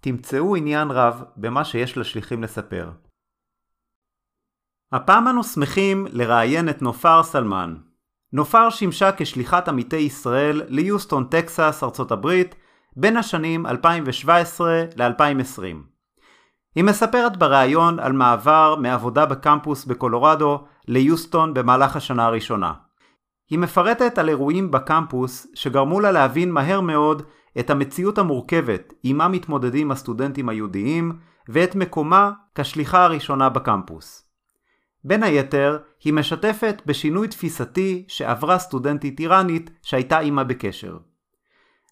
תמצאו עניין רב במה שיש לשליחים לספר. הפעם אנו שמחים לראיין את נופר סלמן. נופר שימשה כשליחת עמיתי ישראל ליוסטון, טקסס, ארצות הברית, בין השנים 2017 ל-2020. היא מספרת בריאיון על מעבר מעבודה בקמפוס בקולורדו ליוסטון במהלך השנה הראשונה. היא מפרטת על אירועים בקמפוס שגרמו לה להבין מהר מאוד את המציאות המורכבת עימה מתמודדים הסטודנטים היהודיים ואת מקומה כשליחה הראשונה בקמפוס. בין היתר, היא משתפת בשינוי תפיסתי שעברה סטודנטית איראנית שהייתה עימה בקשר.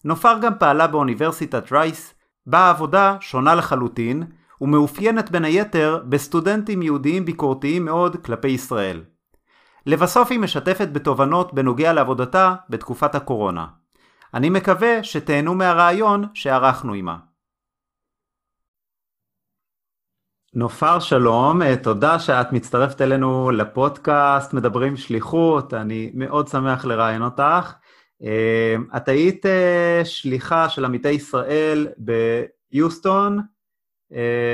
נופר גם פעלה באוניברסיטת רייס, בה העבודה שונה לחלוטין, ומאופיינת בין היתר בסטודנטים יהודיים ביקורתיים מאוד כלפי ישראל. לבסוף היא משתפת בתובנות בנוגע לעבודתה בתקופת הקורונה. אני מקווה שתהנו מהרעיון שערכנו עימה. נופר שלום, אה, תודה שאת מצטרפת אלינו לפודקאסט מדברים שליחות, אני מאוד שמח לראיין אותך. אה, את היית אה, שליחה של עמיתי ישראל ביוסטון,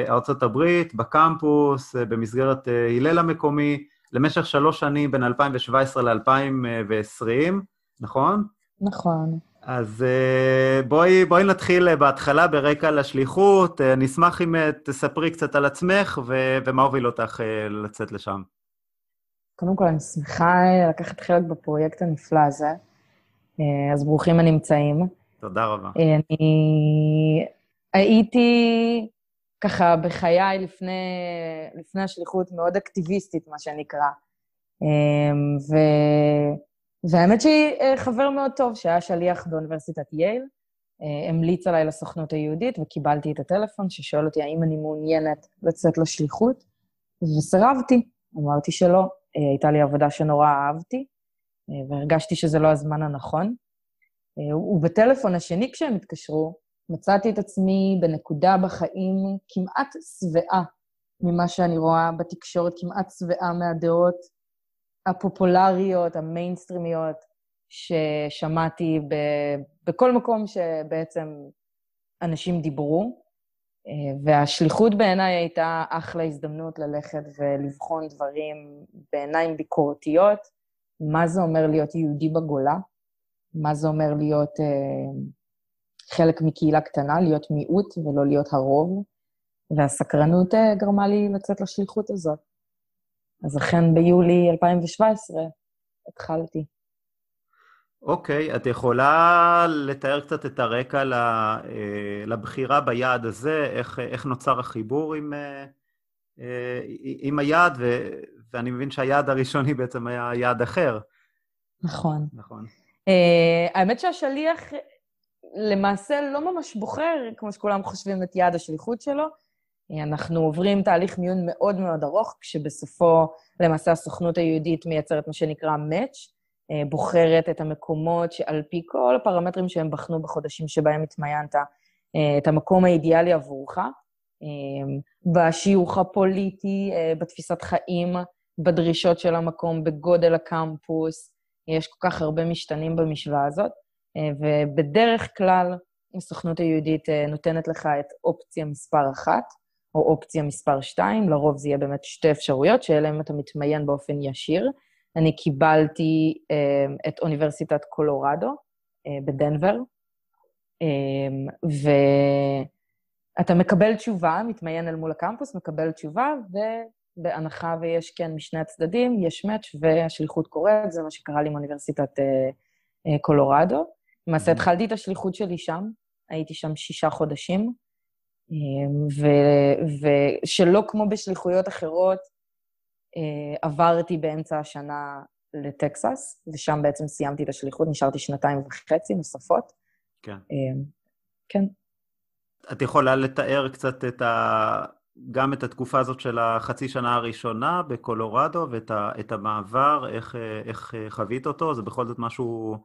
ארה"ב, בקמפוס, במסגרת הלל המקומי, למשך שלוש שנים בין 2017 ל-2020, נכון? נכון. אז אה, בואי, בואי נתחיל אה, בהתחלה ברקע לשליחות. אה, אני אשמח אם תספרי קצת על עצמך ו- ומה הוביל אותך לצאת לשם. קודם כל, אני שמחה לקחת חלק בפרויקט הנפלא הזה, אז ברוכים הנמצאים. תודה רבה. אני הייתי ככה בחיי לפני, לפני השליחות מאוד אקטיביסטית, מה שנקרא. ו... והאמת שהיא אה, חבר מאוד טוב, שהיה שליח באוניברסיטת יייל, אה, המליץ עליי לסוכנות היהודית, וקיבלתי את הטלפון ששואל אותי האם אני מעוניינת לצאת לשליחות, וסירבתי, אמרתי שלא. אה, הייתה לי עבודה שנורא אהבתי, והרגשתי שזה לא הזמן הנכון. ובטלפון השני, כשהם התקשרו, מצאתי את עצמי בנקודה בחיים כמעט שבעה ממה שאני רואה בתקשורת, כמעט שבעה מהדעות הפופולריות, המיינסטרימיות, ששמעתי ב, בכל מקום שבעצם אנשים דיברו. והשליחות בעיניי הייתה אחלה הזדמנות ללכת ולבחון דברים בעיניים ביקורתיות, מה זה אומר להיות יהודי בגולה, מה זה אומר להיות אה, חלק מקהילה קטנה, להיות מיעוט ולא להיות הרוב, והסקרנות אה, גרמה לי לצאת לשליחות הזאת. אז אכן ביולי 2017 התחלתי. אוקיי, okay, את יכולה לתאר קצת את הרקע אה, לבחירה ביעד הזה, איך, איך נוצר החיבור עם, אה, אה, עם היעד, ו, ואני מבין שהיעד הראשוני בעצם היה יעד אחר. נכון. נכון. Uh, האמת שהשליח למעשה לא ממש בוחר, כמו שכולם חושבים, את יעד השליחות שלו, אנחנו עוברים תהליך מיון מאוד מאוד ארוך, כשבסופו למעשה הסוכנות היהודית מייצרת מה שנקרא Match, אה, בוחרת את המקומות שעל פי כל הפרמטרים שהם בחנו בחודשים שבהם התמיינת, אה, את המקום האידיאלי עבורך, אה, בשיוך הפוליטי, בתפיסת חיים, בדרישות של המקום, בגודל הקמפוס. יש כל כך הרבה משתנים במשוואה הזאת, אה, ובדרך כלל הסוכנות היהודית אה, נותנת לך את אופציה מספר אחת, או אופציה מספר שתיים, לרוב זה יהיה באמת שתי אפשרויות, שאליהן אתה מתמיין באופן ישיר. אני קיבלתי את אוניברסיטת קולורדו בדנבר, ואתה מקבל תשובה, מתמיין אל מול הקמפוס, מקבל תשובה, ובהנחה ויש כן משני הצדדים, יש מאץ' והשליחות קורית, זה מה שקרה לי עם אוניברסיטת אה, אה, קולורדו. למעשה mm-hmm. התחלתי את השליחות שלי שם, הייתי שם שישה חודשים, ושלא כמו בשליחויות אחרות, אה, עברתי באמצע השנה לטקסס, ושם בעצם סיימתי את השליחות, נשארתי שנתיים וחצי נוספות. כן. אמ, כן. את יכולה לתאר קצת את ה... גם את התקופה הזאת של החצי שנה הראשונה בקולורדו ואת ה... את המעבר, איך, איך חווית אותו? זה בכל זאת משהו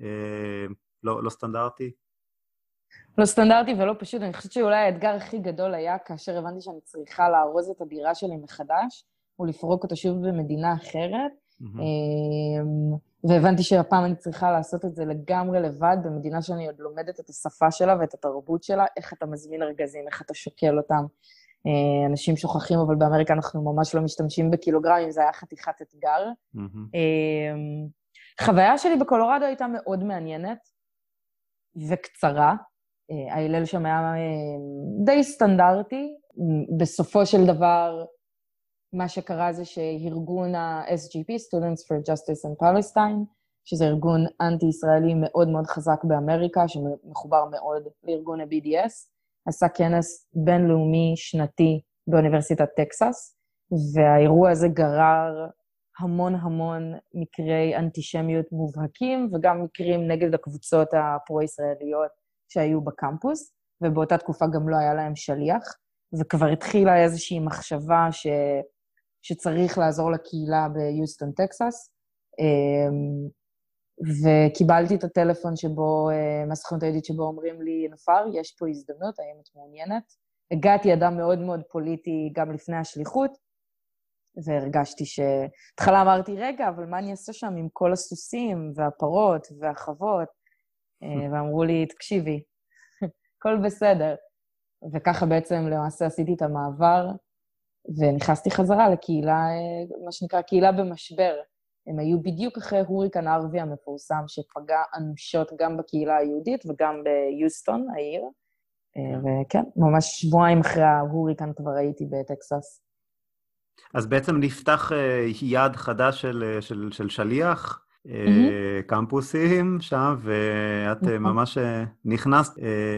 אה, לא, לא סטנדרטי? לא סטנדרטי ולא פשוט. אני חושבת שאולי האתגר הכי גדול היה כאשר הבנתי שאני צריכה לארוז את הדירה שלי מחדש, ולפרוק אותה שוב במדינה אחרת. Mm-hmm. והבנתי שהפעם אני צריכה לעשות את זה לגמרי לבד, במדינה שאני עוד לומדת את השפה שלה ואת התרבות שלה, איך אתה מזמין ארגזים, איך אתה שוקל אותם. אה, אנשים שוכחים, אבל באמריקה אנחנו ממש לא משתמשים בקילוגרמים, זה היה חתיכת אתגר. Mm-hmm. חוויה שלי בקולורדו הייתה מאוד מעניינת וקצרה. אה, ההלל שם היה די סטנדרטי. בסופו של דבר, מה שקרה זה שארגון ה-SGP, Students for Justice and Palestine, שזה ארגון אנטי-ישראלי מאוד מאוד חזק באמריקה, שמחובר מאוד לארגון ה-BDS, עשה כנס בינלאומי שנתי באוניברסיטת טקסס, והאירוע הזה גרר המון המון מקרי אנטישמיות מובהקים, וגם מקרים נגד הקבוצות הפרו-ישראליות שהיו בקמפוס, ובאותה תקופה גם לא היה להם שליח, וכבר התחילה איזושהי מחשבה ש... שצריך לעזור לקהילה ביוסטון, טקסס, אמ, וקיבלתי את הטלפון שבו, אה, מהסוכנות היהודית שבו אומרים לי, נופר, יש פה הזדמנות, האם את מעוניינת? הגעתי אדם מאוד מאוד פוליטי גם לפני השליחות, והרגשתי ש... בהתחלה אמרתי, רגע, אבל מה אני אעשה שם עם כל הסוסים והפרות והחוות? אה, ואמרו לי, תקשיבי, הכל בסדר. וככה בעצם למעשה עשיתי את המעבר ונכנסתי חזרה לקהילה, אה, מה שנקרא קהילה במשבר. הם היו בדיוק אחרי הוריקן ארווי המפורסם, שפגע אנושות גם בקהילה היהודית וגם ביוסטון, העיר. אה, כן. וכן, ממש שבועיים אחרי ההוריקן כבר הייתי בטקסס. אז בעצם נפתח יעד חדש של, של, של שליח, mm-hmm. קמפוסים שם, ואת mm-hmm. ממש אה, נכנסת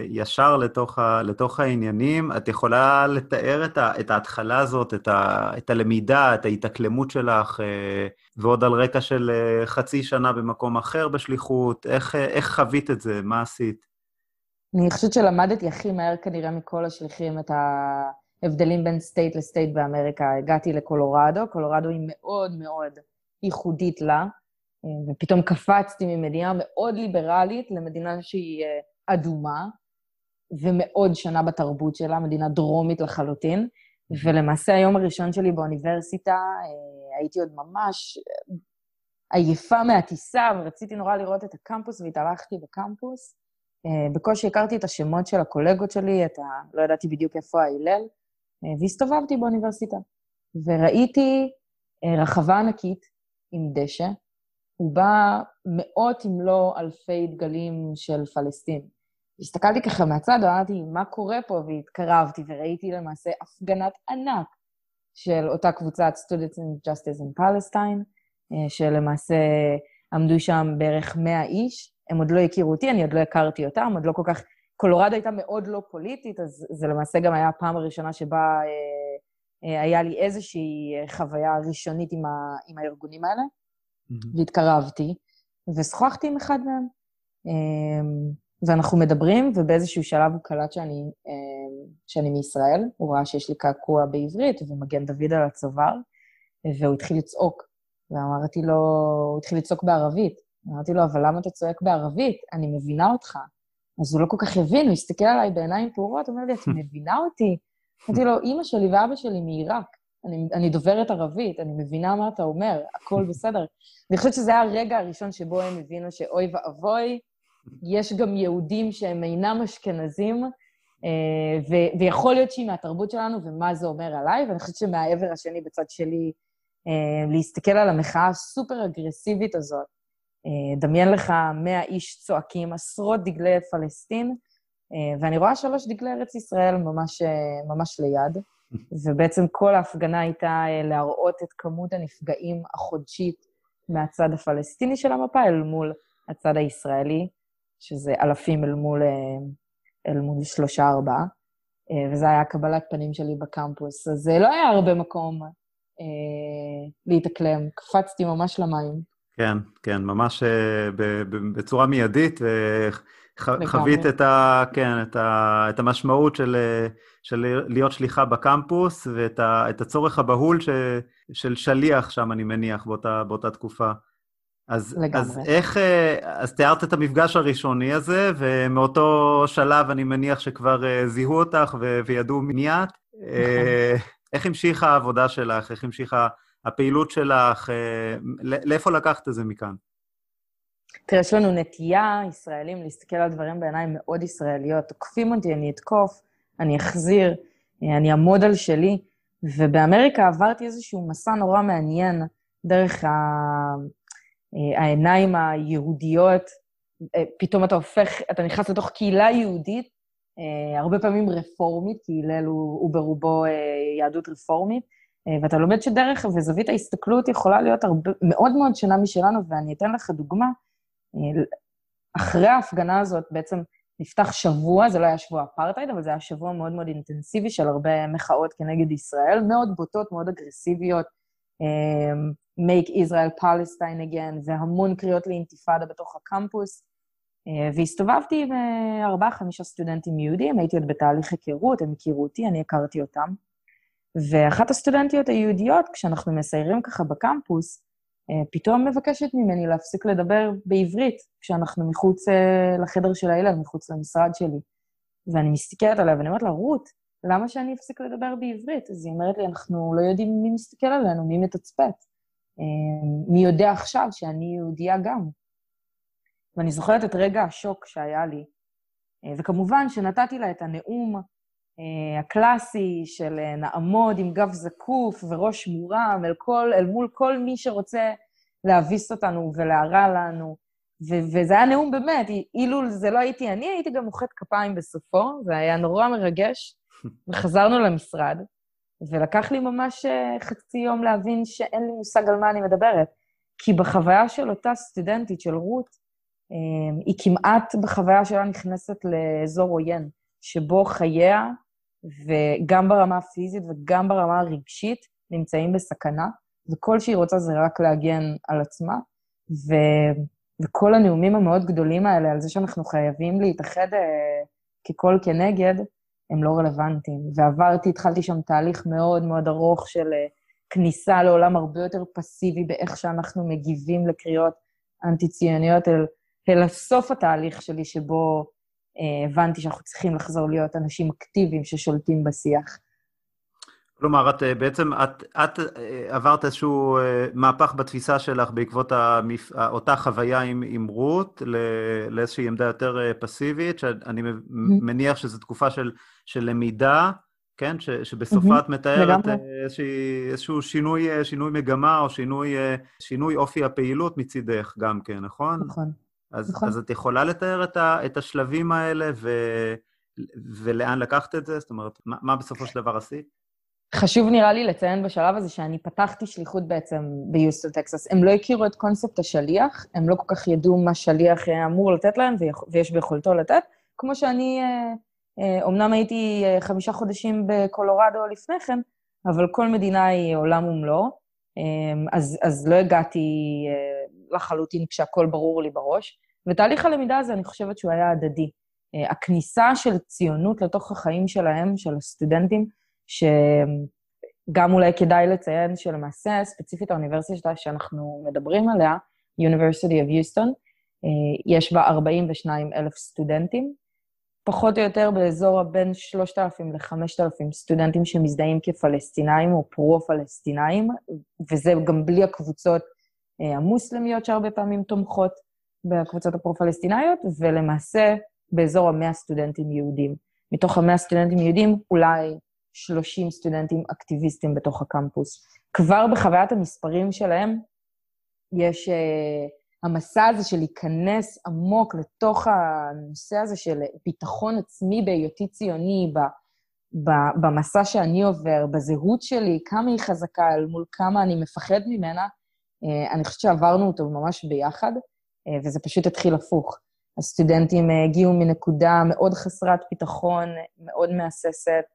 ישר לתוך, ה, לתוך העניינים. את יכולה לתאר את, ה, את ההתחלה הזאת, את, ה, את הלמידה, את ההתאקלמות שלך, ועוד על רקע של חצי שנה במקום אחר בשליחות, איך, איך חווית את זה? מה עשית? אני חושבת שלמדתי הכי מהר כנראה מכל השליחים את ההבדלים בין state ל state באמריקה. הגעתי לקולורדו, קולורדו היא מאוד מאוד ייחודית לה. ופתאום קפצתי ממדינה מאוד ליברלית למדינה שהיא אה, אדומה, ומאוד שונה בתרבות שלה, מדינה דרומית לחלוטין. ולמעשה היום הראשון שלי באוניברסיטה, אה, הייתי עוד ממש אה, עייפה מהטיסה, ורציתי נורא לראות את הקמפוס, והתהלכתי בקמפוס. בקושי הכרתי את השמות של הקולגות שלי, את ה... לא ידעתי בדיוק איפה ההלל, והסתובבתי באוניברסיטה. וראיתי רחבה ענקית עם דשא, הוא בא מאות אם לא אלפי דגלים של פלסטין. הסתכלתי ככה מהצד, אמרתי, מה קורה פה? והתקרבתי וראיתי למעשה הפגנת ענק של אותה קבוצת Students in Justice in Palestine, אה, שלמעשה עמדו שם בערך 100 איש. הם עוד לא הכירו אותי, אני עוד לא הכרתי אותם, עוד לא כל כך... קולורדו הייתה מאוד לא פוליטית, אז זה למעשה גם היה הפעם הראשונה שבה אה, אה, היה לי איזושהי חוויה ראשונית עם, ה, עם הארגונים האלה. Mm-hmm. והתקרבתי, ושוחחתי עם אחד מהם. אמ, ואנחנו מדברים, ובאיזשהו שלב הוא קלט שאני, אמ, שאני מישראל, הוא ראה שיש לי קעקוע בעברית ומגן דוד על הצוואר, והוא התחיל לצעוק. ואמרתי לו, הוא התחיל לצעוק בערבית. אמרתי לו, אבל למה אתה צועק בערבית? אני מבינה אותך. אז הוא לא כל כך הבין, הוא הסתכל עליי בעיניים פעורות, הוא אומר לי, את מבינה אותי? אמרתי לו, אימא שלי ואבא שלי מעיראק. אני, אני דוברת ערבית, אני מבינה מה אתה אומר, הכל בסדר. אני חושבת שזה היה הרגע הראשון שבו הם הבינו שאוי ואבוי, יש גם יהודים שהם אינם אשכנזים, אה, ו- ויכול להיות שהיא מהתרבות שלנו, ומה זה אומר עליי, ואני חושבת שמהעבר השני בצד שלי, אה, להסתכל על המחאה הסופר אגרסיבית הזאת, אה, דמיין לך 100 איש צועקים, עשרות דגלי פלסטין, ואני רואה שלוש דגלי ארץ ישראל ממש, ממש ליד, ובעצם כל ההפגנה הייתה להראות את כמות הנפגעים החודשית מהצד הפלסטיני של המפה אל מול הצד הישראלי, שזה אלפים אל מול אל מול שלושה-ארבעה, אה, וזו היה קבלת פנים שלי בקמפוס. אז זה לא היה הרבה מקום אה, להתאקלם, קפצתי ממש למים. כן, כן, ממש אה, בצורה מיידית, וחווית את, ה, כן, את, ה, את המשמעות של, של להיות שליחה בקמפוס, ואת ה, את הצורך הבהול ש, של שליח שם, אני מניח, באותה, באותה תקופה. אז, לגמרי. אז איך, אה, אז תיארת את המפגש הראשוני הזה, ומאותו שלב אני מניח שכבר אה, זיהו אותך ו- וידעו מי את. אה, נכון. איך המשיכה העבודה שלך? איך המשיכה הפעילות שלך? לאיפה לקחת את זה מכאן? תראה, יש לנו נטייה, ישראלים, להסתכל על דברים בעיניים מאוד ישראליות. תוקפים אותי, אני אתקוף, אני אחזיר, אני אעמוד על שלי. ובאמריקה עברתי איזשהו מסע נורא מעניין דרך ה... אה, העיניים היהודיות, אה, פתאום אתה הופך, אתה נכנס לתוך קהילה יהודית, אה, הרבה פעמים רפורמית, כי הלל הוא ברובו יהדות רפורמית, ואתה לומד שדרך וזווית ההסתכלות יכולה להיות הרבה, מאוד מאוד שונה משלנו, ואני אתן לך דוגמה. אחרי ההפגנה הזאת בעצם נפתח שבוע, זה לא היה שבוע אפרטהייד, אבל זה היה שבוע מאוד מאוד אינטנסיבי של הרבה מחאות כנגד ישראל, מאוד בוטות, מאוד אגרסיביות, make Israel Palestine again, והמון קריאות לאינתיפאדה בתוך הקמפוס. אה, והסתובבתי עם אה, ארבעה-חמישה סטודנטים יהודים, הייתי עוד בתהליך היכרות, הם הכירו אותי, אני הכרתי אותם. ואחת הסטודנטיות היהודיות, כשאנחנו מסיירים ככה בקמפוס, אה, פתאום מבקשת ממני להפסיק לדבר בעברית, כשאנחנו מחוץ לחדר של הילד, מחוץ למשרד שלי. ואני מסתכלת עליה ואני אומרת לה, רות, למה שאני אפסיק לדבר בעברית? אז היא אומרת לי, אנחנו לא יודעים מי מסתכל עלינו, מי מתצפת. אמ, מי יודע עכשיו שאני יהודייה גם. ואני זוכרת את רגע השוק שהיה לי, אה, וכמובן שנתתי לה את הנאום אה, הקלאסי של אה, נעמוד עם גב זקוף וראש מורם אל, כל, אל מול כל מי שרוצה להביס אותנו ולהרע לנו. ו- וזה היה נאום באמת, אילו זה לא הייתי אני, הייתי גם מוחאת כפיים בסופו, זה היה נורא מרגש. וחזרנו למשרד, ולקח לי ממש אה, חצי יום להבין שאין לי מושג על מה אני מדברת. כי בחוויה של אותה סטודנטית, של רות, אה, היא כמעט בחוויה שלה נכנסת לאזור עוין, שבו חייה, וגם ברמה הפיזית וגם ברמה הרגשית, נמצאים בסכנה, וכל שהיא רוצה זה רק להגן על עצמה. ו... וכל הנאומים המאוד גדולים האלה על זה שאנחנו חייבים להתאחד אה, כקול כנגד, הם לא רלוונטיים. ועברתי, התחלתי שם תהליך מאוד מאוד ארוך של אה, כניסה לעולם הרבה יותר פסיבי באיך שאנחנו מגיבים לקריאות אנטי-ציוניות, אל, אל הסוף התהליך שלי שבו הבנתי שאנחנו צריכים לחזור להיות אנשים אקטיביים ששולטים בשיח. כלומר, את אה, בעצם, את, את אה, עברת איזשהו מהפך בתפיסה שלך בעקבות המפ... אותה חוויה עם, עם רות לאיזושהי עמדה יותר פסיבית, שאני מניח שזו תקופה של של למידה, כן? ש, שבסופה את מתארת אה, איזשהו שינוי, אה, שינוי מגמה או שינוי, אה, שינוי אופי הפעילות מצידך גם כן, נכון? נכון. אז, נכון. אז את יכולה לתאר את, ה, את השלבים האלה ו, ולאן לקחת את זה? זאת אומרת, מה, מה בסופו של דבר עשית? חשוב נראה לי לציין בשלב הזה שאני פתחתי שליחות בעצם ביוסטון, טקסס. הם לא הכירו את קונספט השליח, הם לא כל כך ידעו מה שליח אמור לתת להם ויש ביכולתו לתת, כמו שאני אומנם אה, הייתי אה, חמישה חודשים בקולורדו לפני כן, אבל כל מדינה היא עולם ומלואו, אה, אז, אז לא הגעתי לחלוטין כשהכול ברור לי בראש. ותהליך הלמידה הזה, אני חושבת שהוא היה הדדי. הכניסה של ציונות לתוך החיים שלהם, של הסטודנטים, שגם אולי כדאי לציין שלמעשה, ספציפית האוניברסיטה שאנחנו מדברים עליה, University of Houston, יש בה 42 אלף סטודנטים, פחות או יותר באזור בין 3,000 ל-5,000 סטודנטים שמזדהים כפלסטינאים או פרו-פלסטינאים, וזה גם בלי הקבוצות אה, המוסלמיות שהרבה פעמים תומכות בקבוצות הפרו-פלסטינאיות, ולמעשה באזור ה-100 סטודנטים יהודים. מתוך ה-100 סטודנטים יהודים, אולי 30 סטודנטים אקטיביסטים בתוך הקמפוס. כבר בחוויית המספרים שלהם, יש... Uh, המסע הזה של להיכנס עמוק לתוך הנושא הזה של ביטחון עצמי בהיותי ציוני, ב, ב, במסע שאני עובר, בזהות שלי, כמה היא חזקה אל מול כמה אני מפחד ממנה, אה, אני חושבת שעברנו אותו ממש ביחד, וזה פשוט התחיל הפוך. הסטודנטים אה, הגיעו מנקודה מאוד חסרת ביטחון, מאוד מהססת,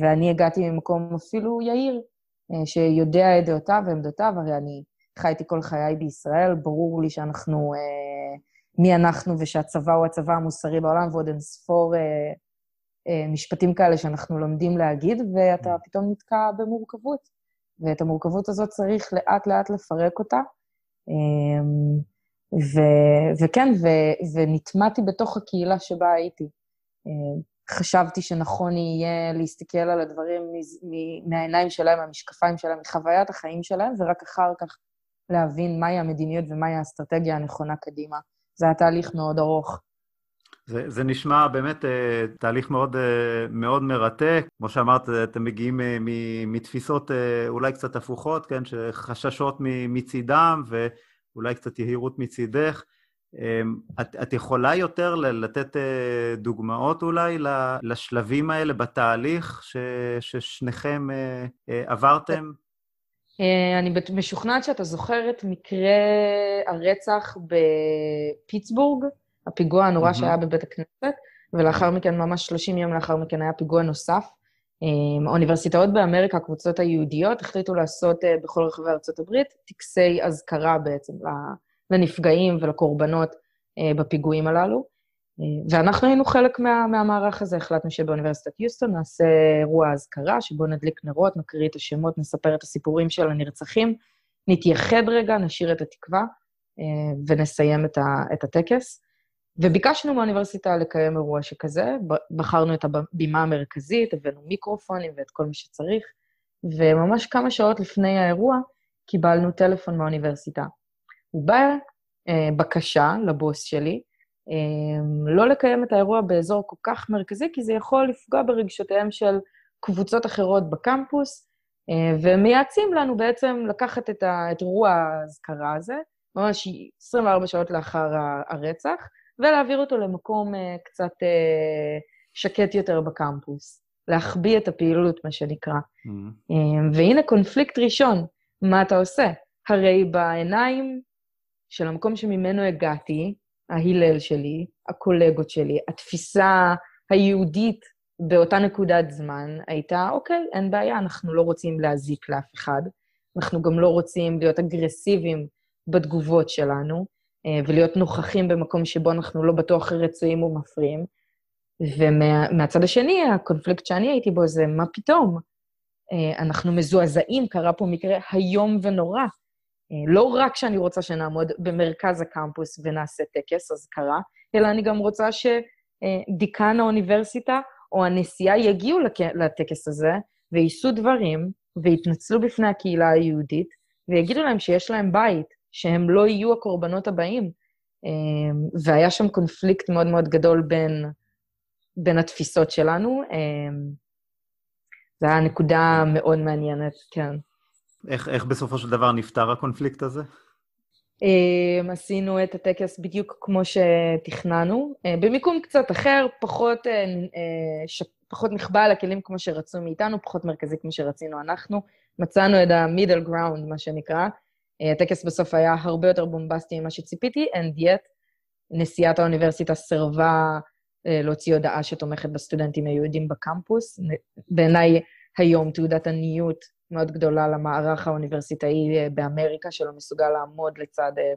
ואני הגעתי ממקום אפילו יהיר, שיודע את דעותיו ועמדותיו, הרי אני חייתי כל חיי בישראל, ברור לי שאנחנו, אה, מי אנחנו ושהצבא הוא הצבא המוסרי בעולם, ועוד אין ספור אה, אה, משפטים כאלה שאנחנו לומדים להגיד, ואתה פתאום נתקע במורכבות. ואת המורכבות הזאת צריך לאט-לאט לפרק אותה. אה, ו- וכן, ו- ונטמעתי בתוך הקהילה שבה הייתי. אה, חשבתי שנכון יהיה להסתכל על הדברים מהעיניים שלהם, מהמשקפיים שלהם, מחוויית החיים שלהם, ורק אחר כך להבין מהי המדיניות ומהי האסטרטגיה הנכונה קדימה. זה היה תהליך מאוד ארוך. זה, זה נשמע באמת uh, תהליך מאוד, uh, מאוד מרתק. כמו שאמרת, אתם מגיעים uh, מתפיסות uh, אולי קצת הפוכות, כן, שחששות מצידם ואולי קצת יהירות מצידך. Um, את, את יכולה יותר לתת uh, דוגמאות אולי לשלבים האלה בתהליך ש, ששניכם uh, uh, עברתם? אה, אני משוכנעת שאתה זוכר את מקרה הרצח בפיטסבורג, הפיגוע הנורא mm-hmm. שהיה בבית הכנסת, ולאחר מכן, ממש 30 יום לאחר מכן, היה פיגוע נוסף. אה, האוניברסיטאות באמריקה, הקבוצות היהודיות, החליטו לעשות אה, בכל רחבי ארה"ב טקסי אזכרה בעצם לנפגעים ולקורבנות בפיגועים הללו. ואנחנו היינו חלק מה, מהמערך הזה, החלטנו שבאוניברסיטת יוסטון נעשה אירוע אזכרה, שבו נדליק נרות, נקריא את השמות, נספר את הסיפורים של הנרצחים, נתייחד רגע, נשאיר את התקווה אה, ונסיים את, ה, את הטקס. וביקשנו מהאוניברסיטה לקיים אירוע שכזה, בחרנו את הבימה המרכזית, הבאנו מיקרופונים ואת כל מי שצריך, וממש כמה שעות לפני האירוע קיבלנו טלפון מהאוניברסיטה. הוא בא אה, בקשה לבוס שלי, אמ, לא לקיים את האירוע באזור כל כך מרכזי, כי זה יכול לפגוע ברגשותיהם של קבוצות אחרות בקמפוס, אה, ומייעצים לנו בעצם לקחת את, את אירוע האזכרה הזה, ממש 24 שעות לאחר הרצח, ולהעביר אותו למקום אה, קצת אה, שקט יותר בקמפוס. להחביא את הפעילות, מה שנקרא. Mm-hmm. והנה קונפליקט ראשון, מה אתה עושה? הרי בעיניים של המקום שממנו הגעתי, ההלל שלי, הקולגות שלי, התפיסה היהודית באותה נקודת זמן הייתה, אוקיי, אין בעיה, אנחנו לא רוצים להזיק לאף אחד, אנחנו גם לא רוצים להיות אגרסיביים בתגובות שלנו, ולהיות נוכחים במקום שבו אנחנו לא בטוח רצויים ומפריעים. ומהצד ומה, השני, הקונפליקט שאני הייתי בו זה, מה פתאום? אה, אנחנו מזועזעים, קרה פה מקרה איום ונורא. אה, לא רק שאני רוצה שנעמוד במרכז הקמפוס ונעשה טקס אזכרה, אלא אני גם רוצה שדיקן האוניברסיטה או הנשיאה יגיעו לטקס הזה ויישאו דברים ויתנצלו בפני הקהילה היהודית ויגידו להם שיש להם בית, שהם לא יהיו הקורבנות הבאים. אה, והיה שם קונפליקט מאוד מאוד גדול בין, בין התפיסות שלנו. אה, זו הייתה נקודה מאוד מעניינת, כן. איך, איך בסופו של דבר נפתר הקונפליקט הזה? Um, עשינו את הטקס בדיוק כמו שתכננו, uh, במיקום קצת אחר, פחות, uh, ש... פחות נחבא על הכלים כמו שרצו מאיתנו, פחות מרכזי כמו שרצינו אנחנו. מצאנו את ה-middle ground, מה שנקרא. Uh, הטקס בסוף היה הרבה יותר בומבסטי ממה שציפיתי, and yet נשיאת האוניברסיטה סירבה uh, להוציא הודעה שתומכת בסטודנטים היהודים בקמפוס. בעיניי היום תעודת עניות מאוד גדולה למערך האוניברסיטאי אה, באמריקה, שלא מסוגל לעמוד לצד אה,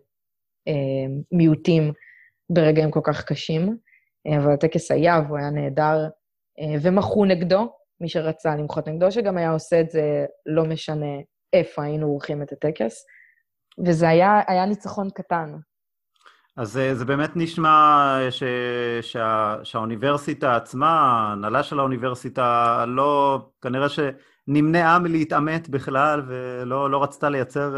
אה, מיעוטים ברגעים כל כך קשים. אה, אבל הטקס היה, והוא היה נהדר, אה, ומחו נגדו, מי שרצה למחות נגדו, שגם היה עושה את זה, לא משנה איפה היינו עורכים את הטקס, וזה היה, היה ניצחון קטן. אז זה, זה באמת נשמע ש, שה, שהאוניברסיטה עצמה, ההנהלה של האוניברסיטה, לא, כנראה שנמנעה מלהתעמת בכלל ולא לא רצתה לייצר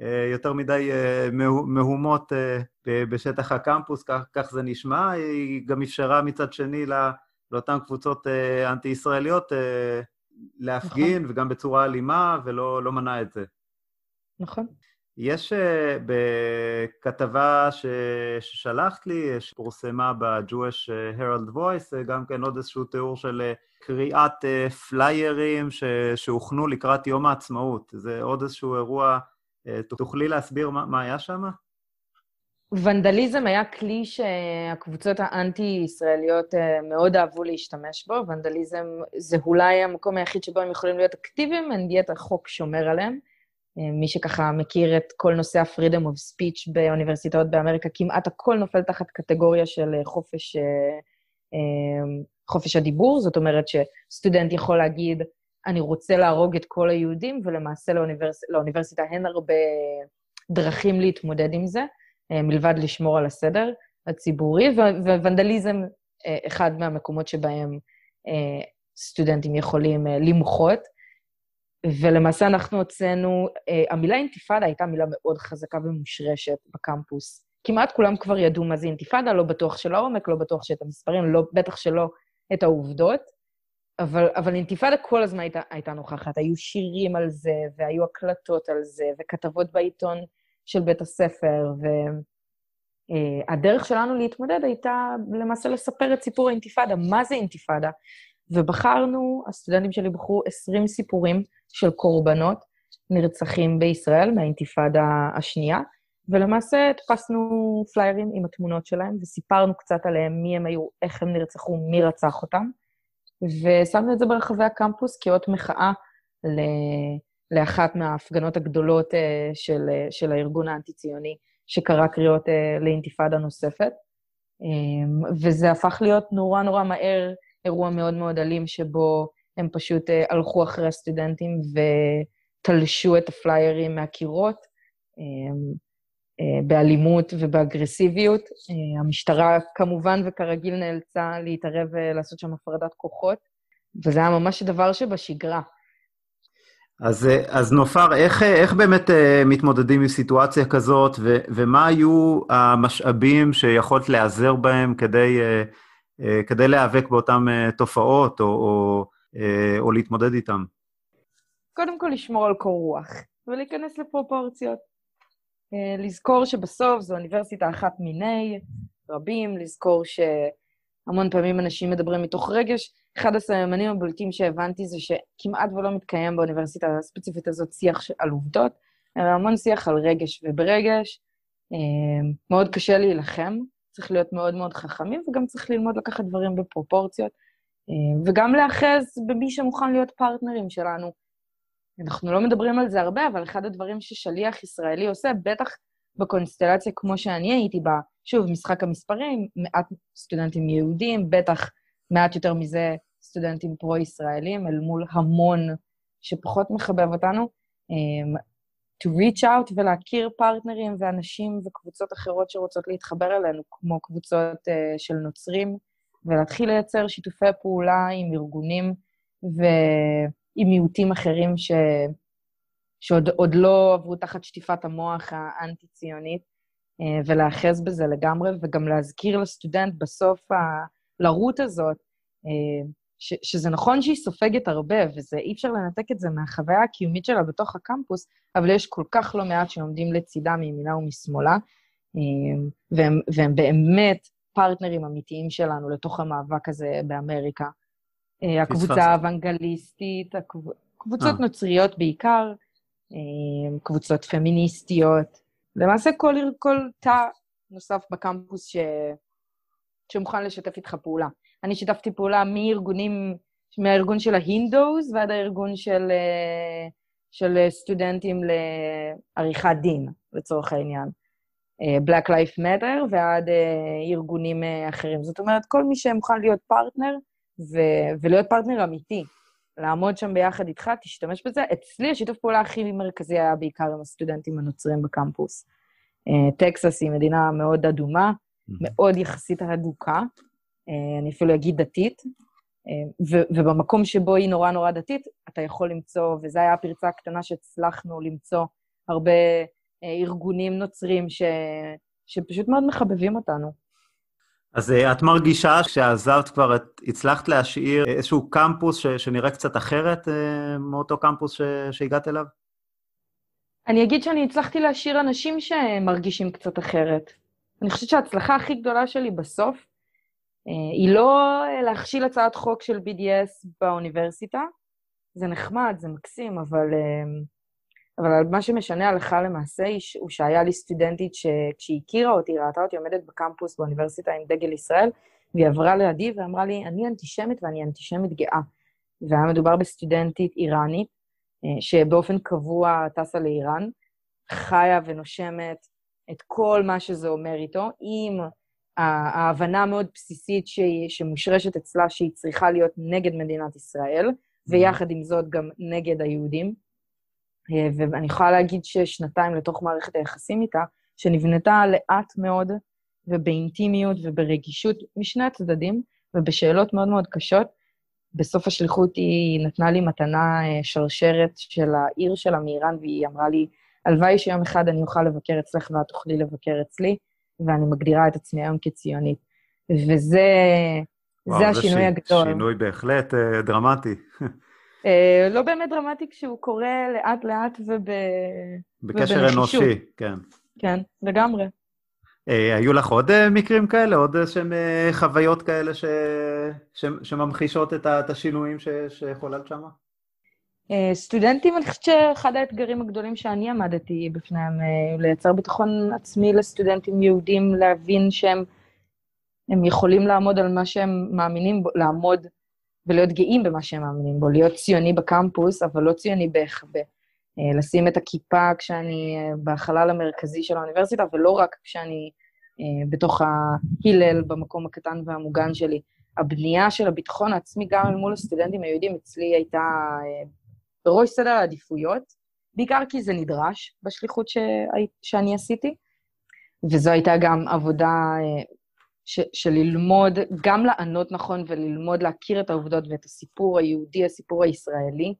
אה, יותר מדי אה, מהומות אה, בשטח הקמפוס, כך, כך זה נשמע. היא גם אפשרה מצד שני לאותן קבוצות אנטי-ישראליות להפגין, נכון. וגם בצורה אלימה, ולא לא מנע את זה. נכון. יש בכתבה ששלחת לי, שפורסמה ב-Jewish Herald Voice, גם כן עוד איזשהו תיאור של קריאת פליירים שהוכנו לקראת יום העצמאות. זה עוד איזשהו אירוע אה, תוכלי להסביר מה, מה היה שם? ונדליזם היה כלי שהקבוצות האנטי-ישראליות אה, מאוד אהבו להשתמש בו. ונדליזם זה אולי המקום היחיד שבו הם יכולים להיות אקטיביים, אין דיאט החוק שומר עליהם. אה, מי שככה מכיר את כל נושא ה-freedom of speech באוניברסיטאות באמריקה, כמעט הכל נופל תחת קטגוריה של חופש, חופש הדיבור. זאת אומרת שסטודנט יכול להגיד, אני רוצה להרוג את כל היהודים, ולמעשה לאוניברס... לאוניברסיטה אין הרבה דרכים להתמודד עם זה, אה, מלבד לשמור על הסדר הציבורי, וונדליזם, אה, אחד מהמקומות שבהם אה, סטודנטים יכולים למחות. ולמעשה אנחנו הוצאנו, המילה אינתיפאדה הייתה מילה מאוד חזקה ומושרשת בקמפוס. כמעט כולם כבר ידעו מה זה אינתיפאדה, לא בטוח של העומק, לא בטוח שאת המספרים, לא, בטח שלא את העובדות. אבל, אבל אינתיפאדה כל הזמן הייתה, הייתה נוכחת. היו שירים על זה, והיו הקלטות על זה, וכתבות בעיתון של בית הספר, והדרך uh, שלנו להתמודד הייתה למעשה לספר את סיפור האינתיפאדה, מה זה אינתיפאדה. ובחרנו, הסטודנטים שלי בחרו 20 סיפורים של קורבנות נרצחים בישראל מהאינתיפאדה השנייה, ולמעשה הדפסנו פליירים עם התמונות שלהם, וסיפרנו קצת עליהם, מי הם היו, איך הם נרצחו, מי רצח אותם. ושמנו את זה ברחבי הקמפוס כאות מחאה ל... לאחת מההפגנות הגדולות אה, של, אה, של הארגון האנטי-ציוני, שקרא קריאות אה, לאינתיפאדה נוספת. אמ, וזה הפך להיות נורא נורא מהר אירוע מאוד מאוד אלים, שבו הם פשוט הלכו אחרי הסטודנטים ותלשו את הפליירים מהקירות. אמ, אה, באלימות ובאגרסיביות. אה, המשטרה כמובן וכרגיל נאלצה להתערב ולעשות שם הפרדת כוחות, וזה היה ממש דבר שבשגרה. אז, אה, אז נופר, איך, איך באמת מתמודדים עם סיטואציה כזאת, ו, ומה היו המשאבים שיכולת להיעזר בהם כדי, כדי להיאבק באותן תופעות או, או, או להתמודד איתן? קודם כל, לשמור על קור רוח ולהיכנס לפרופורציות. אה, לזכור שבסוף זו אוניברסיטה אחת מיני רבים, לזכור שהמון פעמים אנשים מדברים מתוך רגש. אחד הסממנים הבולטים שהבנתי זה שכמעט ולא מתקיים באוניברסיטה הספציפית הזאת שיח על עובדות, אלא המון שיח על רגש, וברגש אה, מאוד קשה להילחם, צריך להיות מאוד מאוד חכמים, וגם צריך ללמוד לקחת דברים בפרופורציות, אה, וגם להאחז במי שמוכן להיות פרטנרים שלנו. אנחנו לא מדברים על זה הרבה, אבל אחד הדברים ששליח ישראלי עושה, בטח בקונסטלציה כמו שאני הייתי בה, שוב, משחק המספרים, מעט סטודנטים יהודים, בטח מעט יותר מזה סטודנטים פרו-ישראלים, אל מול המון שפחות מחבב אותנו, um, to reach out ולהכיר פרטנרים ואנשים וקבוצות אחרות שרוצות להתחבר אלינו, כמו קבוצות uh, של נוצרים, ולהתחיל לייצר שיתופי פעולה עם ארגונים ו... עם מיעוטים אחרים ש... שעוד לא עברו תחת שטיפת המוח האנטי-ציונית, אה, ולהאחז בזה לגמרי, וגם להזכיר לסטודנט בסוף ה... לרות הזאת, אה, ש, שזה נכון שהיא סופגת הרבה, ואי אפשר לנתק את זה מהחוויה הקיומית שלה בתוך הקמפוס, אבל יש כל כך לא מעט שעומדים לצידה מימינה ומשמאלה, אה, והם, והם באמת פרטנרים אמיתיים שלנו לתוך המאבק הזה באמריקה. אה, הקבוצה האוונגליסטית, קבוצות אה. נוצריות בעיקר, אה, קבוצות פמיניסטיות. למעשה כל, כל תא נוסף בקמפוס ש... שמוכן לשתף איתך פעולה. אני שיתפתי פעולה מארגונים, מהארגון של ההינדוס ועד הארגון של, של סטודנטים לעריכת דין, לצורך העניין. Black Life Matter ועד ארגונים אחרים. זאת אומרת, כל מי שמוכן להיות פרטנר, ו- ולהיות פרטנר אמיתי, לעמוד שם ביחד איתך, תשתמש בזה. אצלי השיתוף פעולה הכי מרכזי היה בעיקר עם הסטודנטים הנוצרים בקמפוס. טקסס היא מדינה מאוד אדומה, מאוד יחסית הדוקה, אני אפילו אגיד דתית, ו- ובמקום שבו היא נורא נורא דתית, אתה יכול למצוא, וזו הייתה הפרצה הקטנה שהצלחנו למצוא הרבה ארגונים נוצרים ש- שפשוט מאוד מחבבים אותנו. אז את מרגישה שעזבת כבר, את הצלחת להשאיר איזשהו קמפוס ש- שנראה קצת אחרת מאותו קמפוס ש- שהגעת אליו? אני אגיד שאני הצלחתי להשאיר אנשים שמרגישים קצת אחרת. אני חושבת שההצלחה הכי גדולה שלי בסוף היא לא להכשיל הצעת חוק של BDS באוניברסיטה, זה נחמד, זה מקסים, אבל, אבל מה שמשנה הלכה למעשה הוא שהיה לי סטודנטית שכשהיא הכירה אותי, ראתה אותי עומדת בקמפוס באוניברסיטה עם דגל ישראל, והיא עברה לידי ואמרה לי, אני אנטישמית ואני אנטישמית גאה. והיה מדובר בסטודנטית איראנית, שבאופן קבוע טסה לאיראן, חיה ונושמת את כל מה שזה אומר איתו, עם ההבנה המאוד בסיסית שהיא, שמושרשת אצלה שהיא צריכה להיות נגד מדינת ישראל, ויחד עם זאת גם נגד היהודים. ואני יכולה להגיד ששנתיים לתוך מערכת היחסים איתה, שנבנתה לאט מאוד ובאינטימיות וברגישות משני הצדדים, ובשאלות מאוד מאוד קשות, בסוף השליחות היא נתנה לי מתנה שרשרת של העיר שלה מאיראן, והיא אמרה לי, הלוואי שיום אחד אני אוכל לבקר אצלך ואת תוכלי לבקר אצלי, ואני מגדירה את עצמי היום כציונית. וזה וואו, זה השינוי זה הגדול. שינוי בהחלט uh, דרמטי. uh, לא באמת דרמטי כשהוא קורה לאט-לאט וב... בקשר אנושי, כן. כן, לגמרי. Uh, היו לך עוד uh, מקרים כאלה? עוד איזשהם uh, חוויות כאלה ש... ש... שממחישות את, ה... את השינויים ש... שחוללת שם? Uh, סטודנטים, אני חושבת שאחד האתגרים הגדולים שאני עמדתי בפניהם, uh, לייצר ביטחון עצמי לסטודנטים יהודים, להבין שהם הם יכולים לעמוד על מה שהם מאמינים בו, לעמוד ולהיות גאים במה שהם מאמינים בו, להיות ציוני בקמפוס, אבל לא ציוני בהיחבא. Uh, לשים את הכיפה כשאני בחלל המרכזי של האוניברסיטה, ולא רק כשאני בתוך ההלל במקום הקטן והמוגן שלי. הבנייה של הביטחון העצמי גם אל מול הסטודנטים היהודים אצלי הייתה בראש סדר העדיפויות, בעיקר כי זה נדרש בשליחות ש... שאני עשיתי, וזו הייתה גם עבודה ש... של ללמוד, גם לענות נכון וללמוד להכיר את העובדות ואת הסיפור היהודי, הסיפור הישראלי,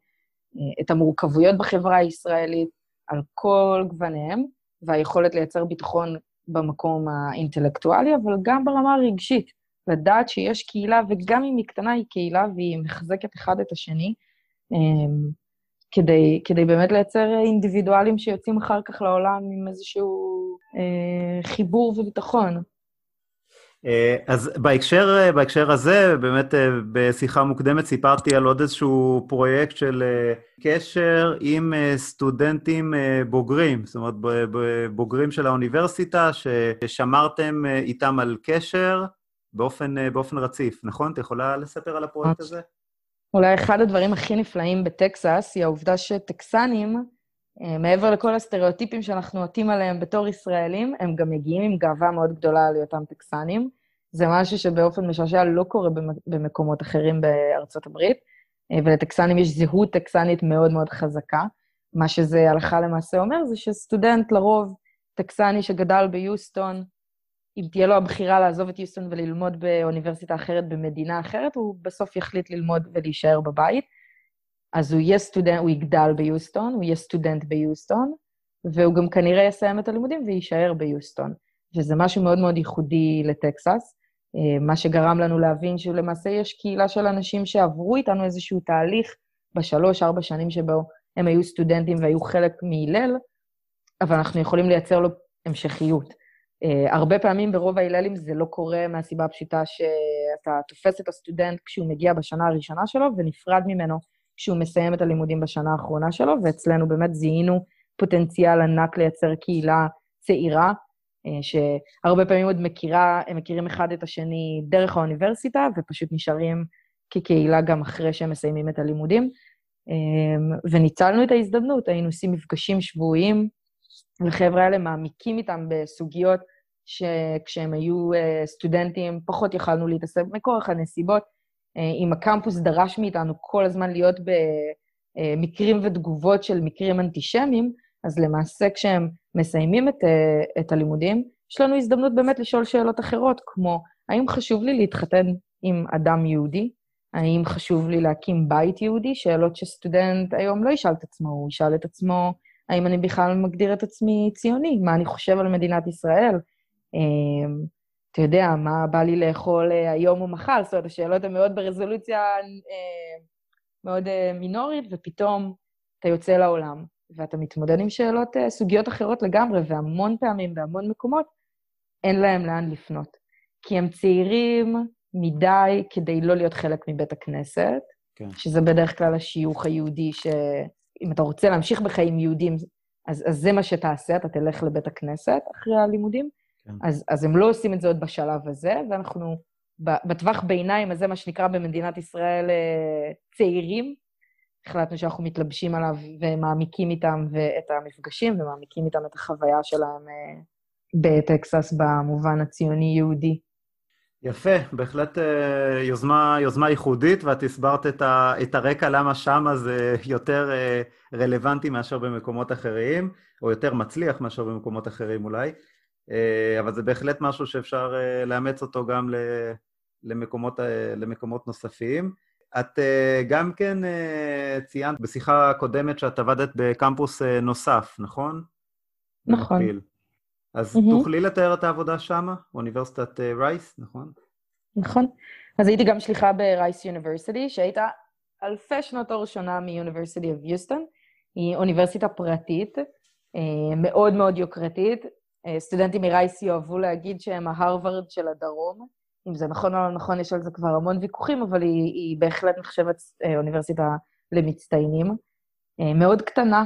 את המורכבויות בחברה הישראלית, על כל גווניהם, והיכולת לייצר ביטחון במקום האינטלקטואלי, אבל גם ברמה הרגשית. לדעת שיש קהילה, וגם אם היא קטנה, היא קהילה והיא מחזקת אחד את השני, כדי, כדי באמת לייצר אינדיבידואלים שיוצאים אחר כך לעולם עם איזשהו אה, חיבור וביטחון. אז בהקשר, בהקשר הזה, באמת בשיחה מוקדמת סיפרתי על עוד איזשהו פרויקט של קשר עם סטודנטים בוגרים, זאת אומרת, בוגרים של האוניברסיטה, ששמרתם איתם על קשר באופן, באופן רציף, נכון? את יכולה לספר על הפרויקט הזה? אולי אחד הדברים הכי נפלאים בטקסס היא העובדה שטקסנים, מעבר לכל הסטריאוטיפים שאנחנו עוטים עליהם בתור ישראלים, הם גם מגיעים עם גאווה מאוד גדולה על היותם טקסנים. זה משהו שבאופן משעשע לא קורה במקומות אחרים בארצות הברית, ולטקסנים יש זהות טקסנית מאוד מאוד חזקה. מה שזה הלכה למעשה אומר זה שסטודנט לרוב טקסני שגדל ביוסטון, אם תהיה לו הבחירה לעזוב את יוסטון וללמוד באוניברסיטה אחרת במדינה אחרת, הוא בסוף יחליט ללמוד ולהישאר בבית. אז הוא יהיה סטודנט, הוא יגדל ביוסטון, הוא יהיה סטודנט ביוסטון, והוא גם כנראה יסיים את הלימודים ויישאר ביוסטון. וזה משהו מאוד מאוד ייחודי לטקסס, מה שגרם לנו להבין שלמעשה יש קהילה של אנשים שעברו איתנו איזשהו תהליך בשלוש-ארבע שנים שבו הם היו סטודנטים והיו חלק מהלל, אבל אנחנו יכולים לייצר לו המשכיות. אה, הרבה פעמים ברוב ההיללים זה לא קורה מהסיבה הפשוטה שאתה תופס את הסטודנט כשהוא מגיע בשנה הראשונה שלו ונפרד ממנו כשהוא מסיים את הלימודים בשנה האחרונה שלו, ואצלנו באמת זיהינו פוטנציאל ענק לייצר קהילה צעירה, uh, שהרבה פעמים עוד מכירה, הם מכירים אחד את השני דרך האוניברסיטה, ופשוט נשארים כקהילה גם אחרי שהם מסיימים את הלימודים. Um, וניצלנו את ההזדמנות, היינו עושים מפגשים שבועיים, החבר'ה האלה מעמיקים איתם בסוגיות שכשהם היו uh, סטודנטים פחות יכלנו להתעסק מכורח הנסיבות. Uh, אם הקמפוס דרש מאיתנו כל הזמן להיות במקרים ותגובות של מקרים אנטישמיים, אז למעשה כשהם מסיימים את, את הלימודים, יש לנו הזדמנות באמת לשאול שאלות אחרות, כמו, האם חשוב לי להתחתן עם אדם יהודי? האם חשוב לי להקים בית יהודי? שאלות שסטודנט היום לא ישאל את עצמו, הוא ישאל את עצמו, האם אני בכלל מגדיר את עצמי ציוני? מה אני חושב על מדינת ישראל? אמ, אתה יודע, מה בא לי לאכול אה, היום או מחר? זאת אומרת, השאלות הן מאוד ברזולוציה אה, מאוד אה, מינורית, ופתאום אתה יוצא לעולם, ואתה מתמודד עם שאלות, סוגיות אחרות לגמרי, והמון פעמים, בהמון מקומות, אין להם לאן לפנות. כי הם צעירים מדי כדי לא להיות חלק מבית הכנסת, כן. שזה בדרך כלל השיוך היהודי, שאם אתה רוצה להמשיך בחיים יהודים, אז, אז זה מה שתעשה, אתה תלך לבית הכנסת אחרי הלימודים. כן. אז, אז הם לא עושים את זה עוד בשלב הזה, ואנחנו בטווח ביניים הזה, מה שנקרא במדינת ישראל אה, צעירים, החלטנו שאנחנו מתלבשים עליו ומעמיקים איתם את המפגשים ומעמיקים איתם את החוויה שלהם אה, בטקסס במובן הציוני-יהודי. יפה, בהחלט אה, יוזמה, יוזמה ייחודית, ואת הסברת את, ה, את הרקע למה שמה זה יותר אה, רלוונטי מאשר במקומות אחרים, או יותר מצליח מאשר במקומות אחרים אולי, אה, אבל זה בהחלט משהו שאפשר לאמץ אותו גם למקומות, למקומות נוספים. את גם כן ציינת בשיחה קודמת שאת עבדת בקמפוס נוסף, נכון? נכון. במקביל. אז mm-hmm. תוכלי לתאר את העבודה שמה? אוניברסיטת רייס, uh, נכון? נכון. אז הייתי גם שליחה ב Rice University, שהייתה אלפי שנות אור שונה מ University of Houston. היא אוניברסיטה פרטית, uh, מאוד מאוד יוקרתית. Uh, סטודנטים מרייס יאהבו להגיד שהם ההרווארד של הדרום. אם זה נכון או לא נכון, יש על זה כבר המון ויכוחים, אבל היא, היא בהחלט נחשבת אוניברסיטה למצטיינים. מאוד קטנה,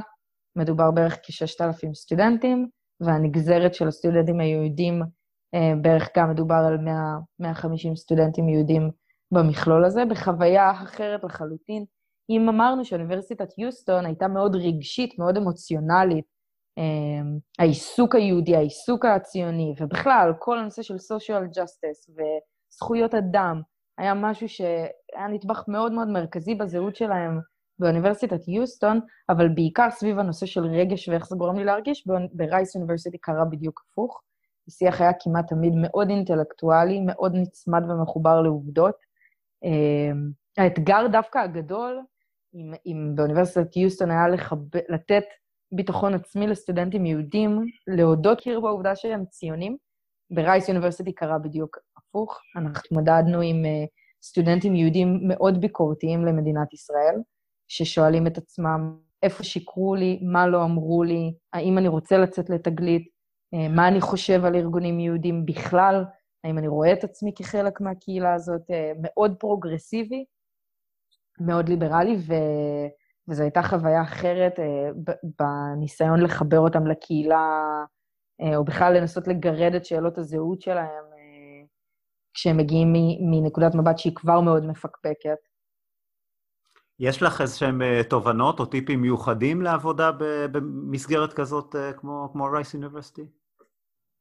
מדובר בערך כ-6,000 סטודנטים. והנגזרת של הסטודנטים היהודים, אה, בערך גם מדובר על 100, 150 סטודנטים יהודים במכלול הזה, בחוויה אחרת לחלוטין. אם אמרנו שאוניברסיטת יוסטון הייתה מאוד רגשית, מאוד אמוציונלית, אה, העיסוק היהודי, העיסוק הציוני, ובכלל, כל הנושא של social justice וזכויות אדם, היה משהו שהיה נדבך מאוד מאוד מרכזי בזהות שלהם באוניברסיטת יוסטון, אבל בעיקר סביב הנושא של רגש ואיך זה גורם לי להרגיש, ברייס אוניברסיטי קרה בדיוק הפוך. השיח היה כמעט תמיד מאוד אינטלקטואלי, מאוד נצמד ומחובר לעובדות. אמ, האתגר דווקא הגדול, אם, אם באוניברסיטת יוסטון היה לחב... לתת ביטחון עצמי לסטודנטים יהודים, להודות קיר בעובדה שהם ציונים, ברייס אוניברסיטי קרה בדיוק הפוך. אנחנו התמודדנו עם uh, סטודנטים יהודים מאוד ביקורתיים למדינת ישראל, ששואלים את עצמם איפה שיקרו לי, מה לא אמרו לי, האם אני רוצה לצאת לתגלית, אה, מה אני חושב על ארגונים יהודים בכלל, האם אני רואה את עצמי כחלק מהקהילה הזאת, אה, מאוד פרוגרסיבי, מאוד ליברלי, ו... וזו הייתה חוויה אחרת אה, בניסיון לחבר אותם לקהילה, או בכלל לנסות לגרד את שאלות הזהות שלהם כשהם מגיעים מנקודת מבט שהיא כבר מאוד מפקפקת. יש לך איזשהם אה, תובנות או טיפים מיוחדים לעבודה במסגרת כזאת אה, כמו, כמו Rice University?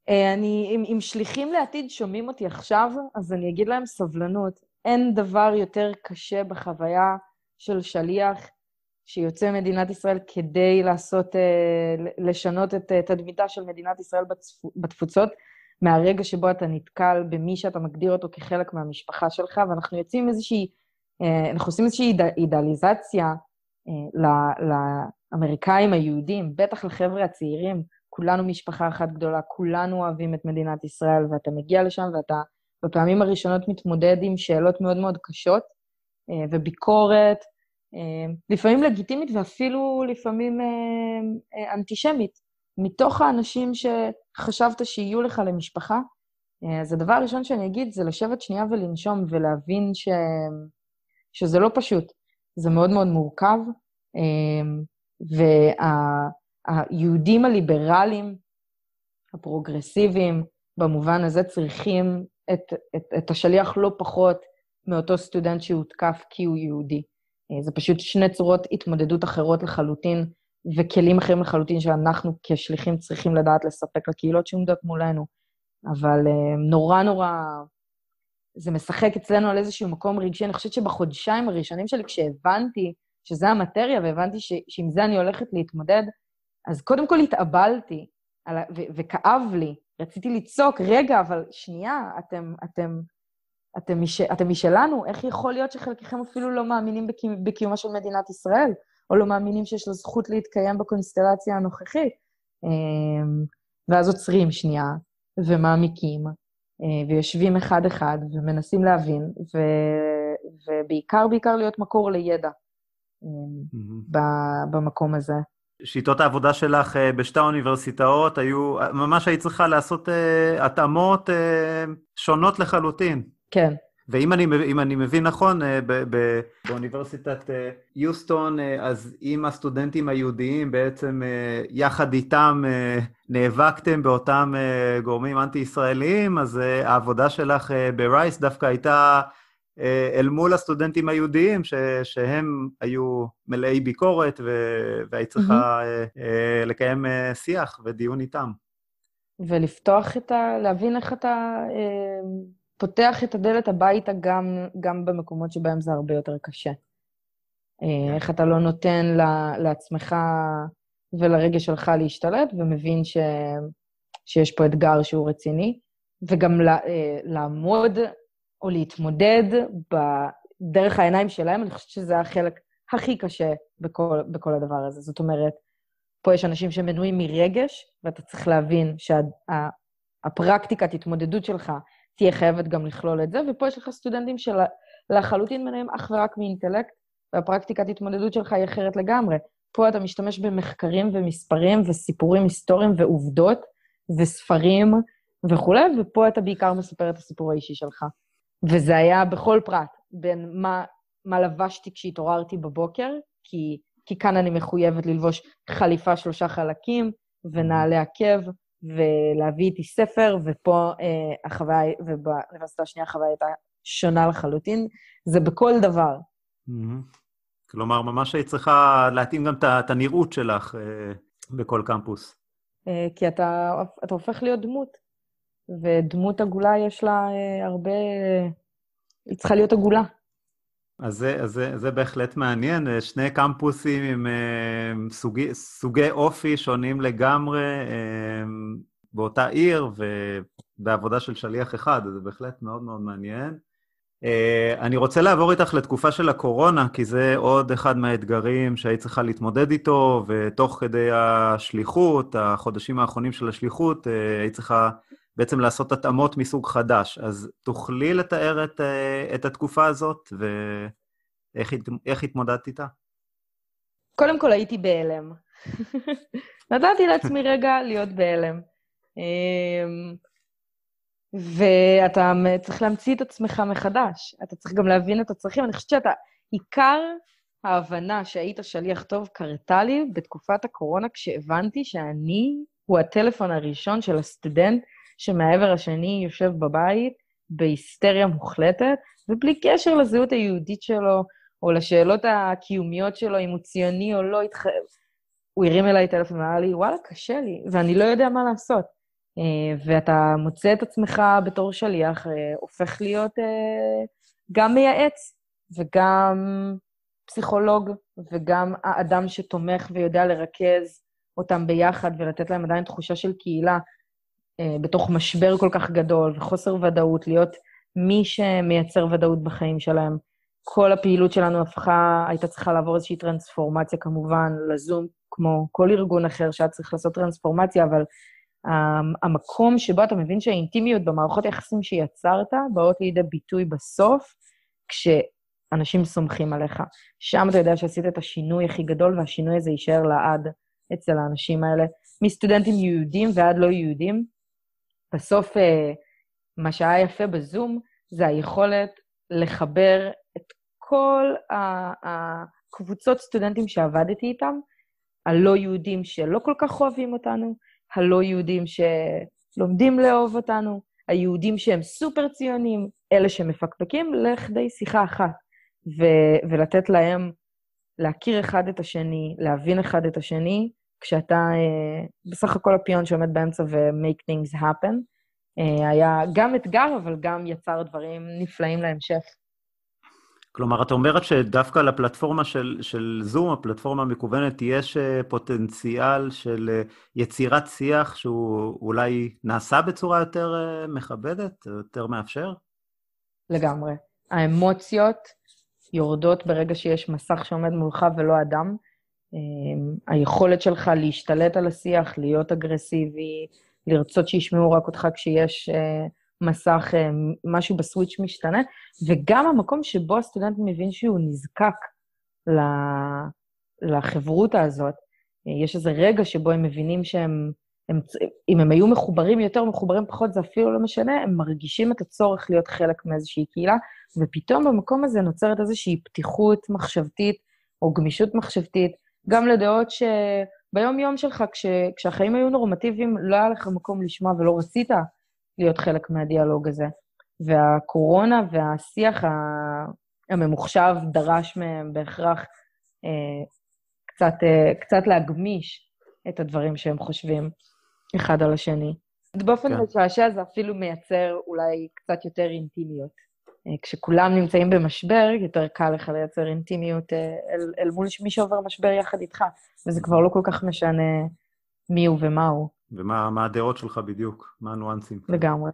אה, אני, אם, אם שליחים לעתיד שומעים אותי עכשיו, אז אני אגיד להם סבלנות. אין דבר יותר קשה בחוויה של שליח שיוצא ממדינת ישראל כדי לעשות, לשנות את תדמיתה של מדינת ישראל בתפוצות, מהרגע שבו אתה נתקל במי שאתה מגדיר אותו כחלק מהמשפחה שלך, ואנחנו יוצאים איזושהי אנחנו עושים איזושהי אידאליזציה אה, לאמריקאים היהודים, בטח לחבר'ה הצעירים, כולנו משפחה אחת גדולה, כולנו אוהבים את מדינת ישראל, ואתה מגיע לשם ואתה בפעמים הראשונות מתמודד עם שאלות מאוד מאוד קשות אה, וביקורת, לפעמים לגיטימית ואפילו לפעמים אנטישמית, מתוך האנשים שחשבת שיהיו לך למשפחה. אז הדבר הראשון שאני אגיד זה לשבת שנייה ולנשום ולהבין ש... שזה לא פשוט, זה מאוד מאוד מורכב, אמ, והיהודים הליברליים, הפרוגרסיביים, במובן הזה צריכים את, את, את השליח לא פחות מאותו סטודנט שהותקף כי הוא יהודי. אה, זה פשוט שני צורות התמודדות אחרות לחלוטין, וכלים אחרים לחלוטין שאנחנו כשליחים צריכים לדעת לספק לקהילות שעומדות מולנו. אבל אה, נורא נורא זה משחק אצלנו על איזשהו מקום רגשי. אני חושבת שבחודשיים הראשונים שלי, כשהבנתי שזה המטריה והבנתי ש, שעם זה אני הולכת להתמודד, אז קודם כל התאבלתי, ו- וכאב לי. רציתי לצעוק, רגע, אבל שנייה, אתם, אתם, אתם, מש, אתם משלנו, איך יכול להיות שחלקכם אפילו לא מאמינים בקיומ, בקיומה של מדינת ישראל, או לא מאמינים שיש לה זכות להתקיים בקונסטלציה הנוכחית? אמ, ואז עוצרים שנייה, ומעמיקים, ויושבים אחד-אחד, ומנסים להבין, ו... ובעיקר, בעיקר להיות מקור לידע mm-hmm. במקום הזה. שיטות העבודה שלך אה, בשתי האוניברסיטאות היו, ממש היית צריכה לעשות התאמות שונות לחלוטין. כן. ואם אני, אני מבין נכון, ב, ב, באוניברסיטת יוסטון, אז אם הסטודנטים היהודיים בעצם יחד איתם נאבקתם באותם גורמים אנטי-ישראליים, אז העבודה שלך ברייס דווקא הייתה אה, אל מול הסטודנטים היהודיים, ש, שהם היו מלאי ביקורת, והיית צריכה mm-hmm. לקיים שיח ודיון איתם. ולפתוח את ה... להבין איך אתה פותח את הדלת הביתה גם, גם במקומות שבהם זה הרבה יותר קשה. כן. איך אתה לא נותן לעצמך ולרגש שלך להשתלט, ומבין ש, שיש פה אתגר שהוא רציני, וגם לעמוד או להתמודד דרך העיניים שלהם, אני חושבת שזה החלק הכי קשה בכל, בכל הדבר הזה. זאת אומרת, פה יש אנשים שמנויים מרגש, ואתה צריך להבין שהפרקטיקת שה, התמודדות שלך תהיה חייבת גם לכלול את זה, ופה יש לך סטודנטים שלחלוטין מנויים אך ורק מאינטלקט, והפרקטיקת התמודדות שלך היא אחרת לגמרי. פה אתה משתמש במחקרים ומספרים וסיפורים היסטוריים ועובדות וספרים וכולי, ופה אתה בעיקר מספר את הסיפור האישי שלך. וזה היה בכל פרט, בין מה, מה לבשתי כשהתעוררתי בבוקר, כי, כי כאן אני מחויבת ללבוש חליפה שלושה חלקים ונעלי עקב, ולהביא איתי ספר, ופה אה, החוויה, ובאוניברסיטה השנייה החוויה הייתה שונה לחלוטין. זה בכל דבר. Mm-hmm. כלומר, ממש היית צריכה להתאים גם את הנראות שלך אה, בכל קמפוס. אה, כי אתה, אתה הופך להיות דמות. ודמות עגולה יש לה אה, הרבה... היא צריכה להיות עגולה. אז זה, אז זה, זה בהחלט מעניין, אה, שני קמפוסים עם אה, סוגי, סוגי אופי שונים לגמרי אה, באותה עיר ובעבודה של שליח אחד, אז זה בהחלט מאוד מאוד מעניין. אני רוצה לעבור איתך לתקופה של הקורונה, כי זה עוד אחד מהאתגרים שהיית צריכה להתמודד איתו, ותוך כדי השליחות, החודשים האחרונים של השליחות, היית צריכה בעצם לעשות התאמות מסוג חדש. אז תוכלי לתאר את, אה, את התקופה הזאת, ואיך התמודדת איתה? קודם כל הייתי בהלם. נתתי לעצמי רגע להיות בהלם. אמ, ואתה צריך להמציא את עצמך מחדש. אתה צריך גם להבין את הצרכים. אני חושבת שאתה, עיקר ההבנה שהיית שליח טוב קרתה לי בתקופת הקורונה, כשהבנתי שאני הוא הטלפון הראשון של הסטודנט שמהעבר השני יושב בבית בהיסטריה מוחלטת, ובלי קשר לזהות היהודית שלו, או לשאלות הקיומיות שלו, אם הוא ציוני או לא, התח... הוא הרים אליי טלפון ואמר לי, וואלה, קשה לי, ואני לא יודע מה לעשות. אה, ואתה מוצא את עצמך בתור שליח, אה, הופך להיות אה, גם מייעץ וגם פסיכולוג, וגם האדם שתומך ויודע לרכז אותם ביחד ולתת להם עדיין תחושה של קהילה, בתוך משבר כל כך גדול וחוסר ודאות, להיות מי שמייצר ודאות בחיים שלהם. כל הפעילות שלנו הפכה, הייתה צריכה לעבור איזושהי טרנספורמציה כמובן, לזום, כמו כל ארגון אחר שהיה צריך לעשות טרנספורמציה, אבל um, המקום שבו אתה מבין שהאינטימיות במערכות היחסים שיצרת באות לידי ביטוי בסוף, כשאנשים סומכים עליך. שם אתה יודע שעשית את השינוי הכי גדול, והשינוי הזה יישאר לעד אצל האנשים האלה, מסטודנטים יהודים ועד לא יהודים. בסוף, אה, מה שהיה יפה בזום זה היכולת לחבר את כל הקבוצות סטודנטים שעבדתי איתם, הלא יהודים שלא כל כך אוהבים אותנו, הלא יהודים שלומדים לאהוב אותנו, היהודים שהם סופר ציונים, אלה שמפקפקים, לכדי שיחה אחת, ו- ולתת להם להכיר אחד את השני, להבין אחד את השני, כשאתה אה, בסך הכל הפיון שעומד באמצע ו-make things happen. אה, היה גם אתגר, אבל גם יצר דברים נפלאים להמשך. כלומר, את אומרת שדווקא לפלטפורמה של, של זום, הפלטפורמה המקוונת, יש אה, פוטנציאל של יצירת שיח שהוא אולי נעשה בצורה יותר מכבדת, יותר מאפשר? לגמרי. האמוציות יורדות ברגע שיש מסך שעומד מולך ולא אדם. היכולת שלך להשתלט על השיח, להיות אגרסיבי, לרצות שישמעו רק אותך כשיש מסך, אה, משהו בסוויץ' משתנה, וגם המקום שבו הסטודנט מבין שהוא נזקק לחברותה הזאת. אה, יש איזה רגע שבו הם מבינים שהם, הם, אם הם היו מחוברים יותר, מחוברים פחות, זה אפילו לא משנה, הם מרגישים את הצורך להיות חלק מאיזושהי קהילה, ופתאום במקום הזה נוצרת איזושהי פתיחות מחשבתית או גמישות מחשבתית, גם לדעות שביום-יום שלך, כש, כשהחיים היו נורמטיביים, לא היה לך מקום לשמוע ולא רצית להיות חלק מהדיאלוג הזה. והקורונה והשיח הממוחשב דרש מהם בהכרח אה, קצת, אה, קצת להגמיש את הדברים שהם חושבים אחד על השני. באופן כן. משעשע זה אפילו מייצר אולי קצת יותר אינטימיות. אה, כשכולם נמצאים במשבר, יותר קל לך לייצר אינטימיות אה, אל, אל מול מי שעובר משבר יחד איתך, וזה כבר לא כל כך משנה מי הוא ומה הוא. ומה הדעות שלך בדיוק, מה הניואנסים. לגמרי.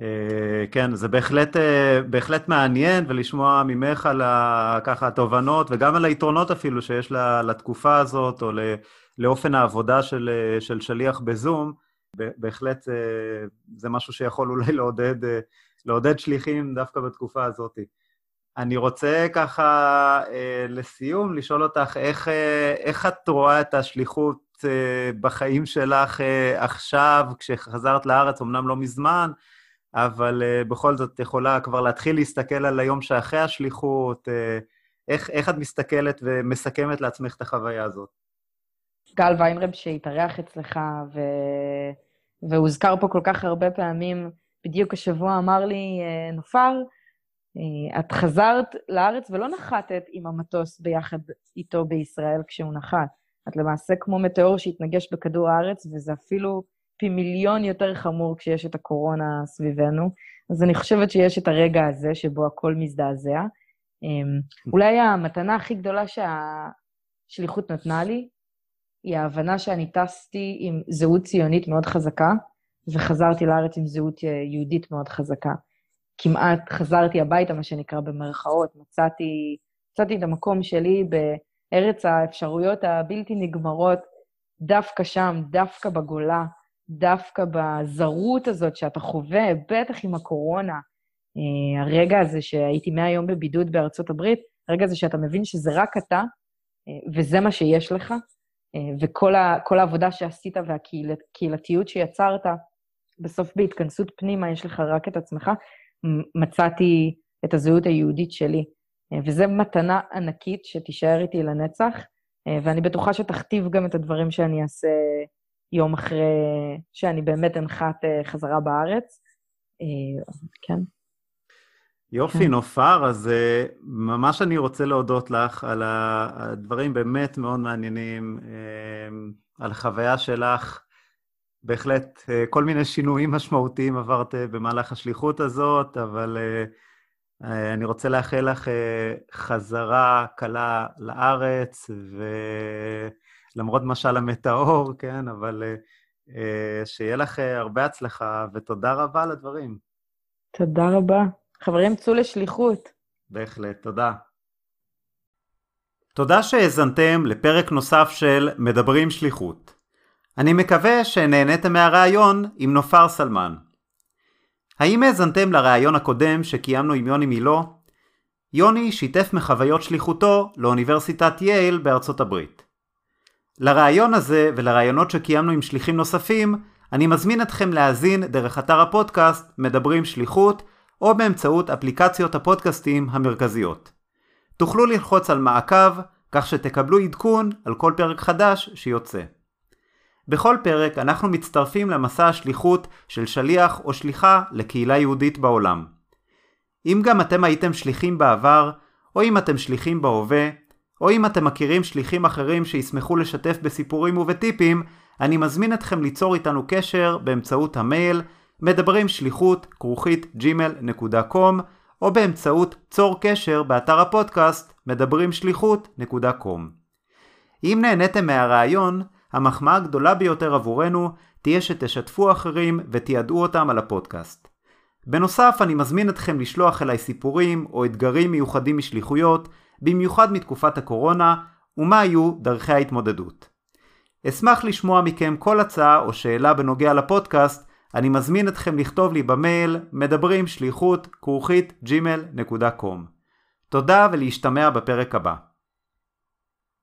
Uh, כן, זה בהחלט, uh, בהחלט מעניין, ולשמוע ממך על ה, ככה התובנות, וגם על היתרונות אפילו שיש לה, לתקופה הזאת, או ל, לאופן העבודה של, של שליח בזום, בהחלט uh, זה משהו שיכול אולי לעודד, uh, לעודד שליחים דווקא בתקופה הזאת. אני רוצה ככה, uh, לסיום, לשאול אותך, איך, uh, איך את רואה את השליחות אה, בחיים שלך אה, עכשיו, כשחזרת לארץ, אמנם לא מזמן, אבל אה, בכל זאת יכולה כבר להתחיל להסתכל על היום שאחרי השליחות, איך, איך את מסתכלת ומסכמת לעצמך את החוויה הזאת? גל ויינרב שהתארח אצלך, ו... והוזכר פה כל כך הרבה פעמים, בדיוק השבוע אמר לי, נופר, את חזרת לארץ ולא נחתת עם המטוס ביחד איתו בישראל כשהוא נחת. את למעשה כמו מטאור שהתנגש בכדור הארץ, וזה אפילו פי מיליון יותר חמור כשיש את הקורונה סביבנו. אז אני חושבת שיש את הרגע הזה שבו הכל מזדעזע. אמ, אולי המתנה הכי גדולה שהשליחות נתנה לי, היא ההבנה שאני טסתי עם זהות ציונית מאוד חזקה, וחזרתי לארץ עם זהות יהודית מאוד חזקה. כמעט חזרתי הביתה, מה שנקרא במרכאות, מצאתי, מצאתי את המקום שלי ב... ארץ האפשרויות הבלתי נגמרות, דווקא שם, דווקא בגולה, דווקא בזרות הזאת שאתה חווה, בטח עם הקורונה. אה, הרגע הזה שהייתי מהיום בבידוד בארצות הברית, הרגע הזה שאתה מבין שזה רק אתה, אה, וזה מה שיש לך, אה, וכל ה, העבודה שעשית והקהילתיות שיצרת, בסוף בהתכנסות פנימה יש לך רק את עצמך, מצאתי את הזהות היהודית שלי. אה, וזו מתנה ענקית שתישאר איתי לנצח, אה, ואני בטוחה שתכתיב גם את הדברים שאני אעשה יום אחרי שאני באמת אנחת אה, חזרה בארץ. כן. יופי, כן. נופר, אז ממש אני רוצה להודות לך על הדברים באמת מאוד מעניינים, על החוויה שלך. בהחלט, כל מיני שינויים משמעותיים עברת במהלך השליחות הזאת, אבל אה, אני רוצה לאחל לך אה, חזרה קלה לארץ, ולמרות משל המטאור, כן, אבל אה, שיהיה לך הרבה הצלחה, ותודה רבה על הדברים. תודה רבה. חברים, צאו לשליחות. בהחלט, תודה. תודה שהאזנתם לפרק נוסף של מדברים שליחות. אני מקווה שנהניתם מהרעיון עם נופר סלמן. האם האזנתם לראיון הקודם שקיימנו עם יוני מילו? יוני שיתף מחוויות שליחותו לאוניברסיטת יייל בארצות הברית. לראיון הזה ולראיונות שקיימנו עם שליחים נוספים, אני מזמין אתכם להאזין דרך אתר הפודקאסט מדברים שליחות או באמצעות אפליקציות הפודקאסטים המרכזיות. תוכלו ללחוץ על מעקב כך שתקבלו עדכון על כל פרק חדש שיוצא. בכל פרק אנחנו מצטרפים למסע השליחות של שליח או שליחה לקהילה יהודית בעולם. אם גם אתם הייתם שליחים בעבר, או אם אתם שליחים בהווה, או אם אתם מכירים שליחים אחרים שישמחו לשתף בסיפורים ובטיפים, אני מזמין אתכם ליצור איתנו קשר באמצעות המייל מדברים שליחות כרוכית gmail.com או באמצעות צור קשר באתר הפודקאסט מדבריםשליחות.com. אם נהניתם מהרעיון, המחמאה הגדולה ביותר עבורנו תהיה שתשתפו אחרים ותיעדו אותם על הפודקאסט. בנוסף, אני מזמין אתכם לשלוח אליי סיפורים או אתגרים מיוחדים משליחויות, במיוחד מתקופת הקורונה, ומה היו דרכי ההתמודדות. אשמח לשמוע מכם כל הצעה או שאלה בנוגע לפודקאסט, אני מזמין אתכם לכתוב לי במייל מדברים שליחות כרוכית gmail.com. תודה ולהשתמע בפרק הבא.